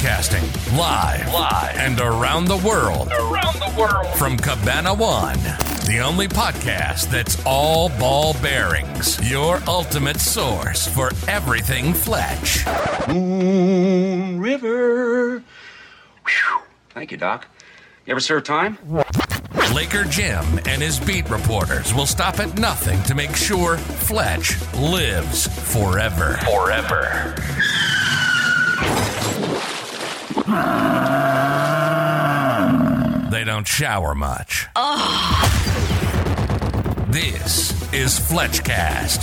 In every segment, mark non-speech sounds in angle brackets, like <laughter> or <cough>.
Broadcasting live, live, and around the world. Around the world. From Cabana One, the only podcast that's all ball bearings. Your ultimate source for everything Fletch. Moon River. Whew. Thank you, Doc. You ever serve time? Laker Jim and his beat reporters will stop at nothing to make sure Fletch lives forever. Forever. They don't shower much. This is Fletchcast.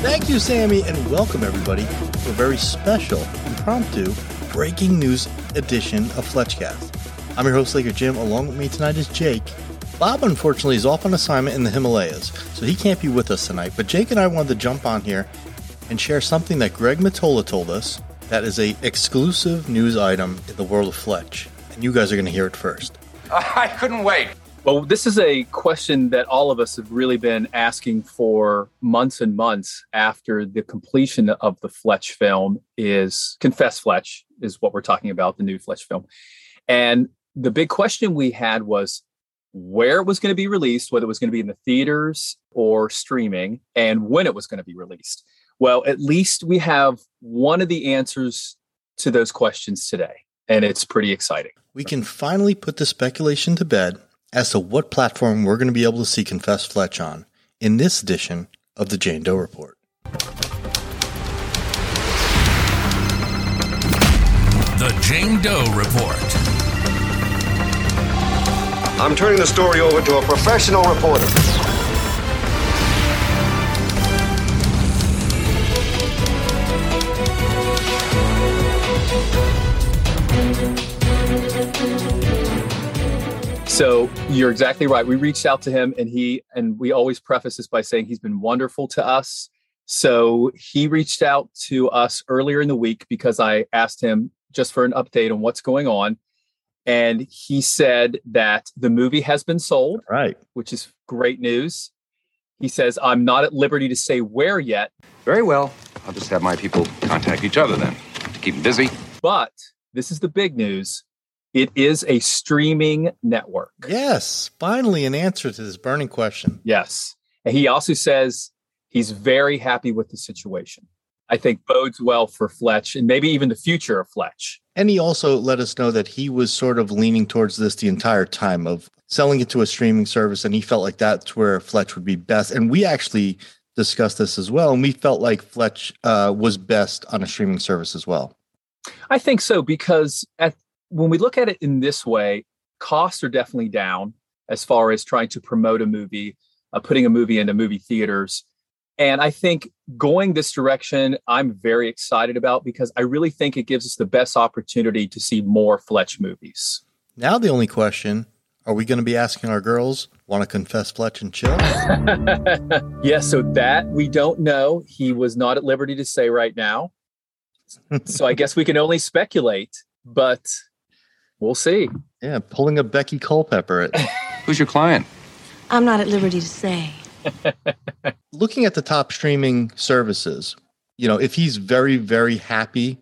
Thank you, Sammy, and welcome everybody to a very special, impromptu, breaking news edition of Fletchcast. I'm your host, Laker Jim. Along with me tonight is Jake. Bob, unfortunately, is off on assignment in the Himalayas, so he can't be with us tonight. But Jake and I wanted to jump on here and share something that Greg Mottola told us that is a exclusive news item in the world of Fletch. And you guys are going to hear it first. <laughs> I couldn't wait. Well, this is a question that all of us have really been asking for months and months after the completion of the Fletch film is Confess Fletch is what we're talking about, the new Fletch film. And the big question we had was where it was going to be released, whether it was going to be in the theaters or streaming, and when it was going to be released. Well, at least we have one of the answers to those questions today, and it's pretty exciting. We can finally put the speculation to bed as to what platform we're going to be able to see Confess Fletch on in this edition of the Jane Doe Report. The Jane Doe Report. I'm turning the story over to a professional reporter. So you're exactly right. We reached out to him and he and we always preface this by saying he's been wonderful to us. So he reached out to us earlier in the week because I asked him just for an update on what's going on. And he said that the movie has been sold, Right. which is great news. He says, I'm not at liberty to say where yet, Very well. I'll just have my people contact each other then to keep them busy. but this is the big news. It is a streaming network. Yes, finally an answer to this burning question. Yes. And he also says he's very happy with the situation. I think bodes well for Fletch and maybe even the future of Fletch. And he also let us know that he was sort of leaning towards this the entire time of selling it to a streaming service, and he felt like that's where Fletch would be best. And we actually discussed this as well, and we felt like Fletch uh, was best on a streaming service as well. I think so because at, when we look at it in this way, costs are definitely down as far as trying to promote a movie, uh, putting a movie into movie theaters. And I think going this direction, I'm very excited about because I really think it gives us the best opportunity to see more Fletch movies. Now the only question: Are we going to be asking our girls want to confess Fletch and chill? <laughs> yeah, so that we don't know. He was not at liberty to say right now. so I guess we can only speculate, but we'll see. yeah, pulling a Becky Culpepper. At, <laughs> Who's your client? I'm not at liberty to say. <laughs> looking at the top streaming services, you know, if he's very very happy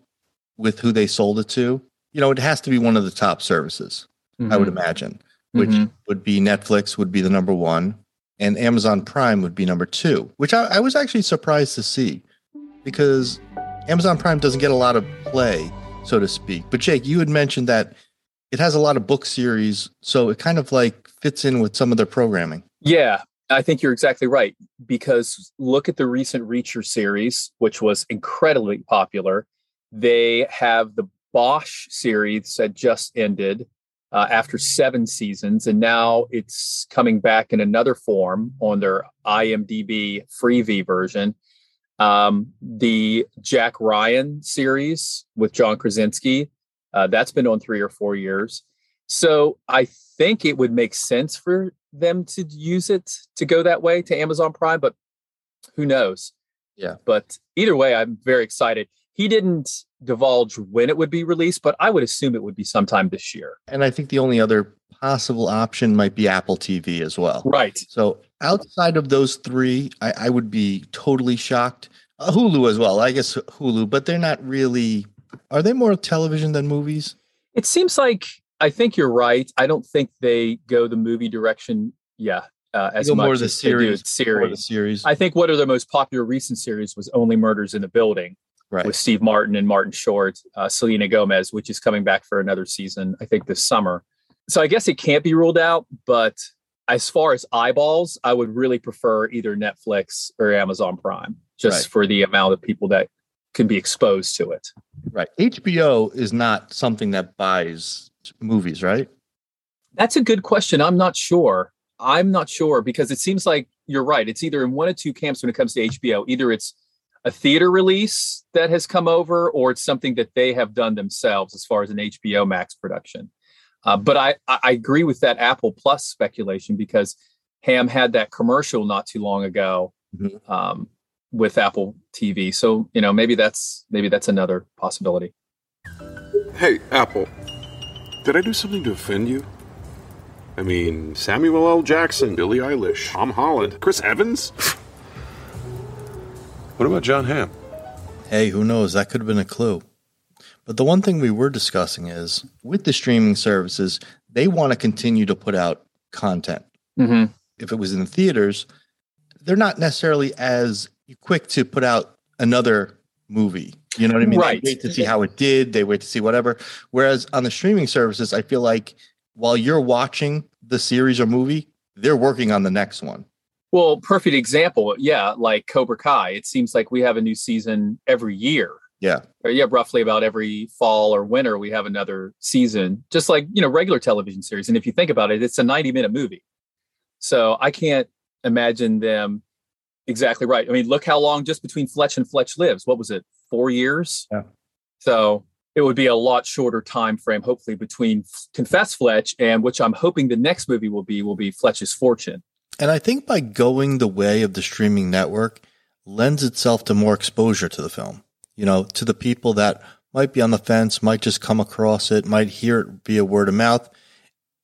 with who they sold it to, you know, it has to be one of the top services. I would imagine, which Mhm. would be Netflix would be the number one, and Amazon Prime would be number two, which I, I was actually surprised to see because Amazon Prime doesn't get a lot of play, so to speak. But Jake, you had mentioned that it has a lot of book series, so it kind of like fits in with some of their programming. Yeah, I think you're exactly right. Because look at the recent Reacher series, which was incredibly popular. They have the Bosch series that just ended uh, after seven seasons, and now it's coming back in another form on their IMDb Freevee version. Um, the Jack Ryan series with John Krasinski, uh, that's been on three or four years. So I think it would make sense for them to use it to go that way to Amazon Prime, but who knows? Yeah. But either way, I'm very excited. He didn't divulge when it would be released, but I would assume it would be sometime this year. And I think the only other possible option might be Apple TV as well. Right. So outside of those three, I, I would be totally shocked. Uh, Hulu as well, I guess Hulu, but they're not really Are they more television than movies? It seems like I think you're right. I don't think they go the movie direction. Yeah, uh, as much more the as they series, series. The series. I think one of their most popular recent series was Only Murders in the Building right. with Steve Martin and Martin Short, uh, Selena Gomez, which is coming back for another season, I think this summer. So I guess it can't be ruled out, but as far as eyeballs, I would really prefer either Netflix or Amazon Prime, just Right. for the amount of people that can be exposed to it. Right. HBO is not something that buys movies, right? That's a good question. I'm not sure. I'm not sure because it seems like you're right. It's either in one of two camps when it comes to HBO. Either it's a theater release that has come over, or it's something that they have done themselves as far as an HBO Max production. Uh, but I, I agree with that Apple Plus speculation because Hamm had that commercial not too long ago Mhm. um, with Apple TV. So you know maybe that's maybe that's another possibility. Hey, Apple. Did I do something to offend you? I mean, Samuel L. Jackson, Billie Eilish, Tom Holland, Chris Evans? <sighs> what about Jon Hamm? Hey, who knows? That could have been a clue. But the one thing we were discussing is with the streaming services, they want to continue to put out content. Mm-hmm. If it was in the theaters, they're not necessarily as quick to put out another movie. You know what I mean? Right. They wait to see how it did, they wait to see whatever. Whereas on the streaming services, I feel like while you're watching the series or movie, they're working on the next one. Well, perfect example. Yeah, like Cobra Kai. It seems like we have a new season every year. Yeah. Or yeah, roughly about every fall or winter we have another season, just like you know regular television series. And if you think about it, it's a ninety-minute movie. So I can't imagine them exactly right. I mean, look how long just between Fletch and Fletch lives. What was it? Four years. Yeah. So it would be a lot shorter time frame, hopefully, between Confess Fletch and which I'm hoping the next movie will be will be Fletch's Fortune. And I think by going the way of the streaming network lends itself to more exposure to the film. You know, to the people that might be on the fence, might just come across it, might hear it via word of mouth,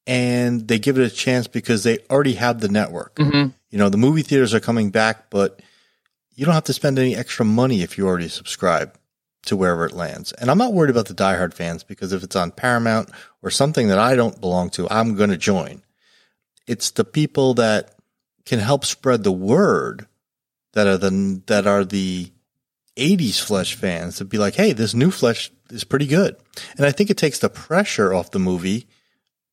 and they give it a chance because they already have the network. Mm-hmm. You know, the movie theaters are coming back, but you don't have to spend any extra money if you already subscribe to wherever it lands. And I'm not worried about the diehard fans because if it's on Paramount or something that I don't belong to, I'm going to join. It's the people that can help spread the word that are the that are the 80s Fletch fans to be like, hey, this new Fletch is pretty good. And I think it takes the pressure off the movie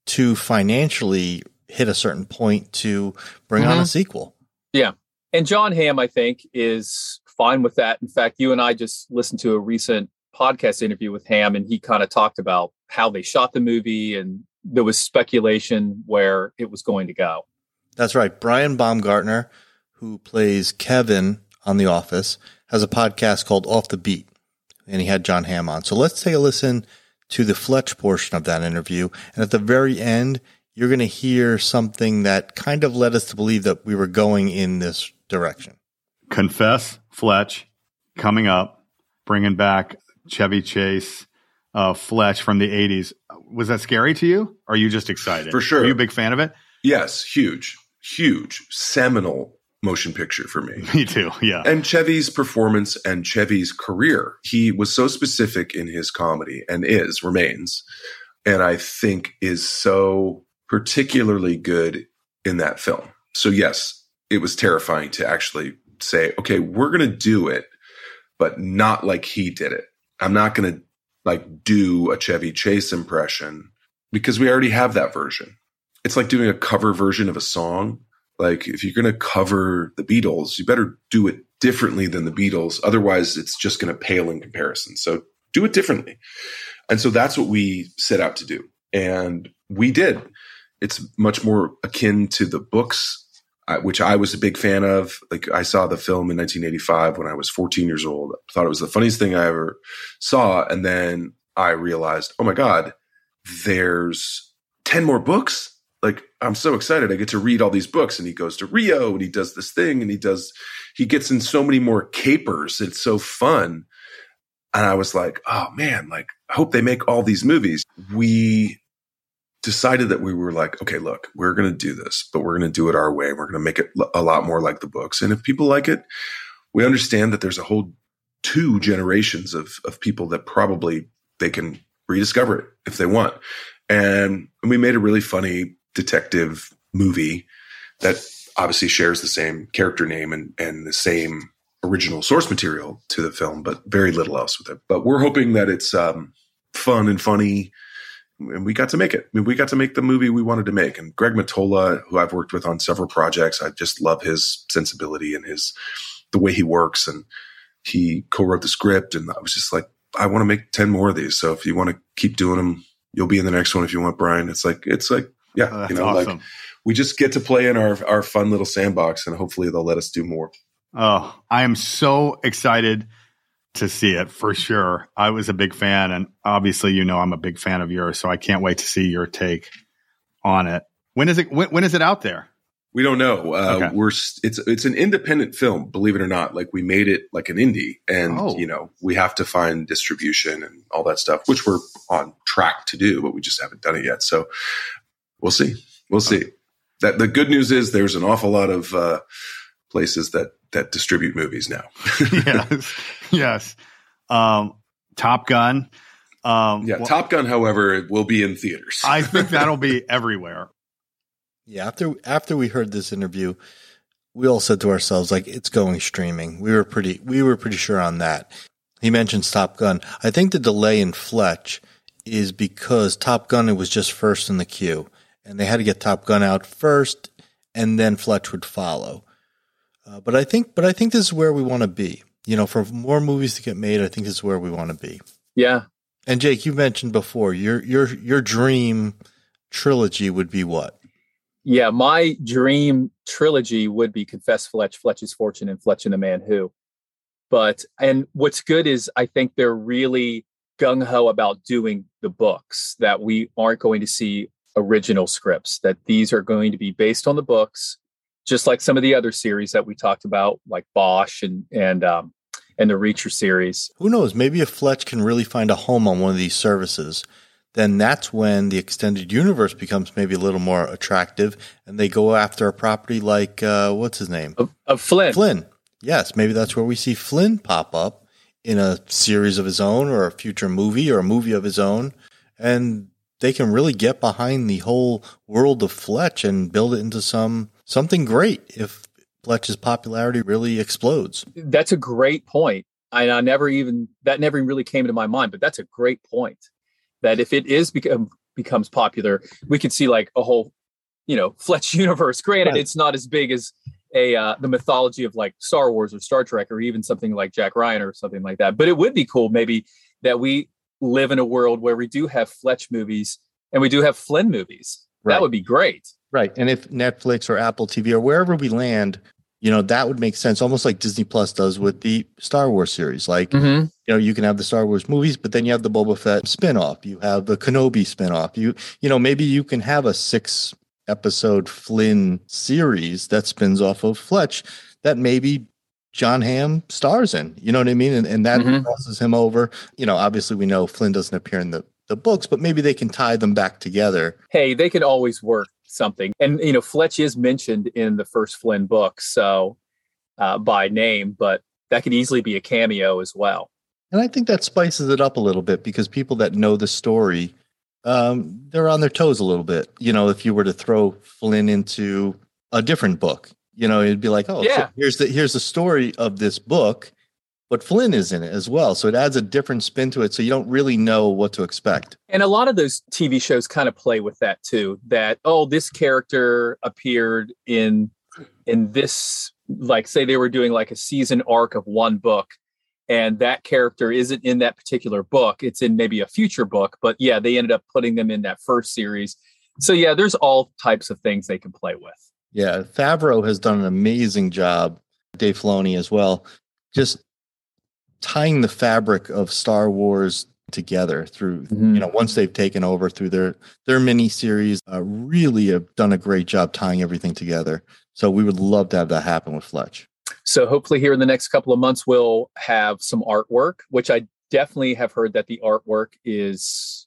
to financially hit a certain point to bring on a Mhm. sequel. Yeah. And Jon Hamm, I think, is fine with that. In fact, you and I just listened to a recent podcast interview with Hamm, and he kind of talked about how they shot the movie, and there was speculation where it was going to go. That's right. Brian Baumgartner, who plays Kevin on The Office, has a podcast called Off the Beat, and he had Jon Hamm on. So let's take a listen to the Fletch portion of that interview. And at the very end, you're going to hear something that kind of led us to believe that we were going in this direction. Confess Fletch coming up, bringing back Chevy Chase, uh, Fletch from the 80s. Was that scary to you? Or are you just excited? For sure. Are you a big fan of it? Yes, huge, huge, seminal motion picture for me. <laughs> Me too. Yeah. And Chevy's performance and Chevy's career. He was so specific in his comedy and is, remains, and I think is so particularly good in that film. So, yes, it was terrifying to actually say, okay, we're going to do it, but not like he did it. I'm not going to like do a Chevy Chase impression because we already have that version. It's like doing a cover version of a song. Like if you're going to cover the Beatles, you better do it differently than the Beatles. Otherwise, it's just going to pale in comparison. So do it differently. And so that's what we set out to do. And we did. It's much more akin to the books, which I was a big fan of. Like I saw the film in 1985 when I was 14 years old. I thought it was the funniest thing I ever saw. And then I realized, oh my God, there's 10 more books like I'm so excited. I get to read all these books and he goes to Rio and he does this thing and he does he gets in so many more capers. It's so fun. And I was like, oh man, like I hope they make all these movies. We decided that we were like, okay, look, we're going to do this, but we're going to do it our way. We're going to make it a lot more like the books. And if people like it, we understand that there's a whole two generations of of people that probably they can rediscover it if they want. And we made a really funny detective movie that obviously shares the same character name and, and the same original source material to the film, but very little else with it. But we're hoping that it's um, fun and funny. And we got to make it. I mean, we got to make the movie we wanted to make. And Greg Mottola, who I've worked with on several projects, I just love his sensibility and his the way he works. And he co-wrote the script. And I was just like, I want to make ten more of these. So if you want to keep doing them, you'll be in the next one if you want, Brian. It's like it's like yeah, Oh, you know, awesome. like we just get to play in our our fun little sandbox, and hopefully they'll let us do more. Oh, I am so excited to see it for sure. I was a big fan, and obviously, you know, I'm a big fan of yours, so I can't wait to see your take on it. When is it? When, when is it out there? We don't know. Uh, Okay. We're it's it's an independent film, believe it or not. Like we made it like an indie, and Oh. you know we have to find distribution and all that stuff, which we're on track to do, but we just haven't done it yet. So we'll see. We'll see. That the good news is there's an awful lot of uh, places that that distribute movies now. <laughs> yes, yes. Um, Top Gun. Um, Yeah, well, Top Gun, however, will be in theaters. I think <laughs> that'll be everywhere. Yeah, after after we heard this interview, we all said to ourselves like it's going streaming. We were pretty we were pretty sure on that. He mentions Top Gun. I think the delay in Fletch is because Top Gun it was just first in the queue, and they had to get Top Gun out first, and then Fletch would follow. Uh, but I think, but I think this is where we want to be. You know, for more movies to get made, I think this is where we want to be. Yeah. And Jake, you mentioned before your your your dream trilogy would be what? Yeah, my dream trilogy would be Confess Fletch, Fletch's Fortune, and Fletch and the Man Who. But and what's good is I think they're really gung ho about doing the books that we aren't going to see original scripts. That these are going to be based on the books, just like some of the other series that we talked about, like Bosch and and um, and the Reacher series. Who knows? Maybe if Fletch can really find a home on one of these services, then that's when the extended universe becomes maybe a little more attractive, and they go after a property like uh, what's his name, Of, of Flynn. Flynn. Yes, maybe that's where we see Flynn pop up in a series of his own, or a future movie, or a movie of his own, and they can really get behind the whole world of Fletch and build it into some something great. If Fletch's popularity really explodes. That's a great point. I, I never even that never really came to my mind, but that's a great point. That if it is become becomes popular, we could see like a whole, you know, <laughs> Fletch universe. Granted, Right. it's not as big as a uh, the mythology of like Star Wars or Star Trek or even something like Jack Ryan or something like that. But it would be cool maybe that we live in a world where we do have Fletch movies and we do have Flynn movies. Right. That would be great. Right. And if Netflix or Apple TV or wherever we land, you know, that would make sense, almost like Disney Plus does with the Star Wars series. Like, Mm-hmm. you know, you can have the Star Wars movies, but then you have the Boba Fett spinoff. You have the Kenobi spinoff. You, you know, maybe you can have a six episode Flynn series that spins off of Fletch that maybe Jon Hamm stars in. You know what I mean? And, and that Mhm. crosses him over. You know, obviously we know Flynn doesn't appear in the, the books, but maybe they can tie them back together. hey, they can always work something. And you know, Fletch is mentioned in the first Flynn book, so uh, by name, but that could easily be a cameo as well. And I think that spices it up a little bit because people that know the story, um, they're on their toes a little bit. You know, if you were to throw Flynn into a different book, you know, it'd be like, oh, so here's the here's the story of this book, but Flynn is in it as well. So it adds a different spin to it. So you don't really know what to expect. And a lot of those TV shows kind of play with that too. That oh, this character appeared in in this, like say they were doing like a season arc of one book, and that character isn't in that particular book. It's in maybe a future book, but yeah, they ended up putting them in that first series. So yeah, there's all types of things they can play with. Yeah, Favreau has done an amazing job. Dave Filoni as well, just tying the fabric of Star Wars together through Mhm. you know once they've taken over through their their mini series uh, really have done a great job tying everything together so we would love to have that happen with fletch So hopefully here in the next couple of months we'll have some artwork, which I definitely have heard that the artwork is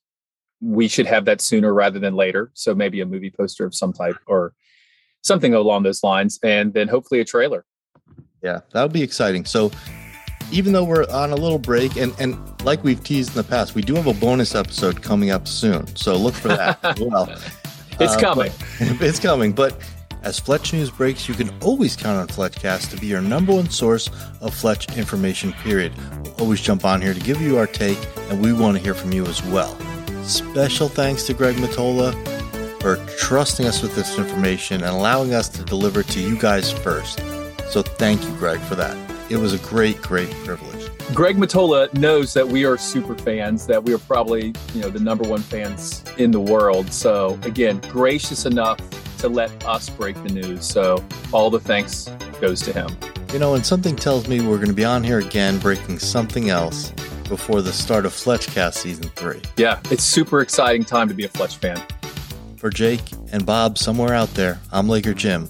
we should have that sooner rather than later. So maybe a movie poster of some type or something along those lines and then hopefully a trailer. yeah that would be exciting so even though we're on a little break, and, and like we've teased in the past, we do have a bonus episode coming up soon. So look for that <laughs> as well. It's Uh, coming. <laughs> it's coming. But as Fletch News breaks, you can always count on Fletchcast to be your number one source of Fletch information, period. We'll always jump on here to give you our take, and we want to hear from you as well. Special thanks to Greg Mottola for trusting us with this information and allowing us to deliver to you guys first. So thank you, Greg, for that. It was a great, great privilege. Greg Mottola knows that we are super fans, that we are probably, you know, the number one fans in the world. So again, gracious enough to let us break the news. So all the thanks goes to him. You know, and something tells me we're going to be on here again breaking something else before the start of Fletchcast Season 3. Yeah, it's super exciting time to be a Fletch fan. For Jake and Bob somewhere out there, I'm Laker Jim.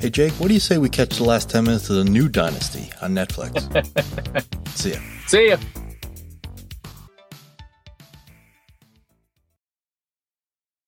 Hey, Jake, what do you say we catch the last 10 minutes of the new Dynasty on Netflix? <laughs> See ya. See ya.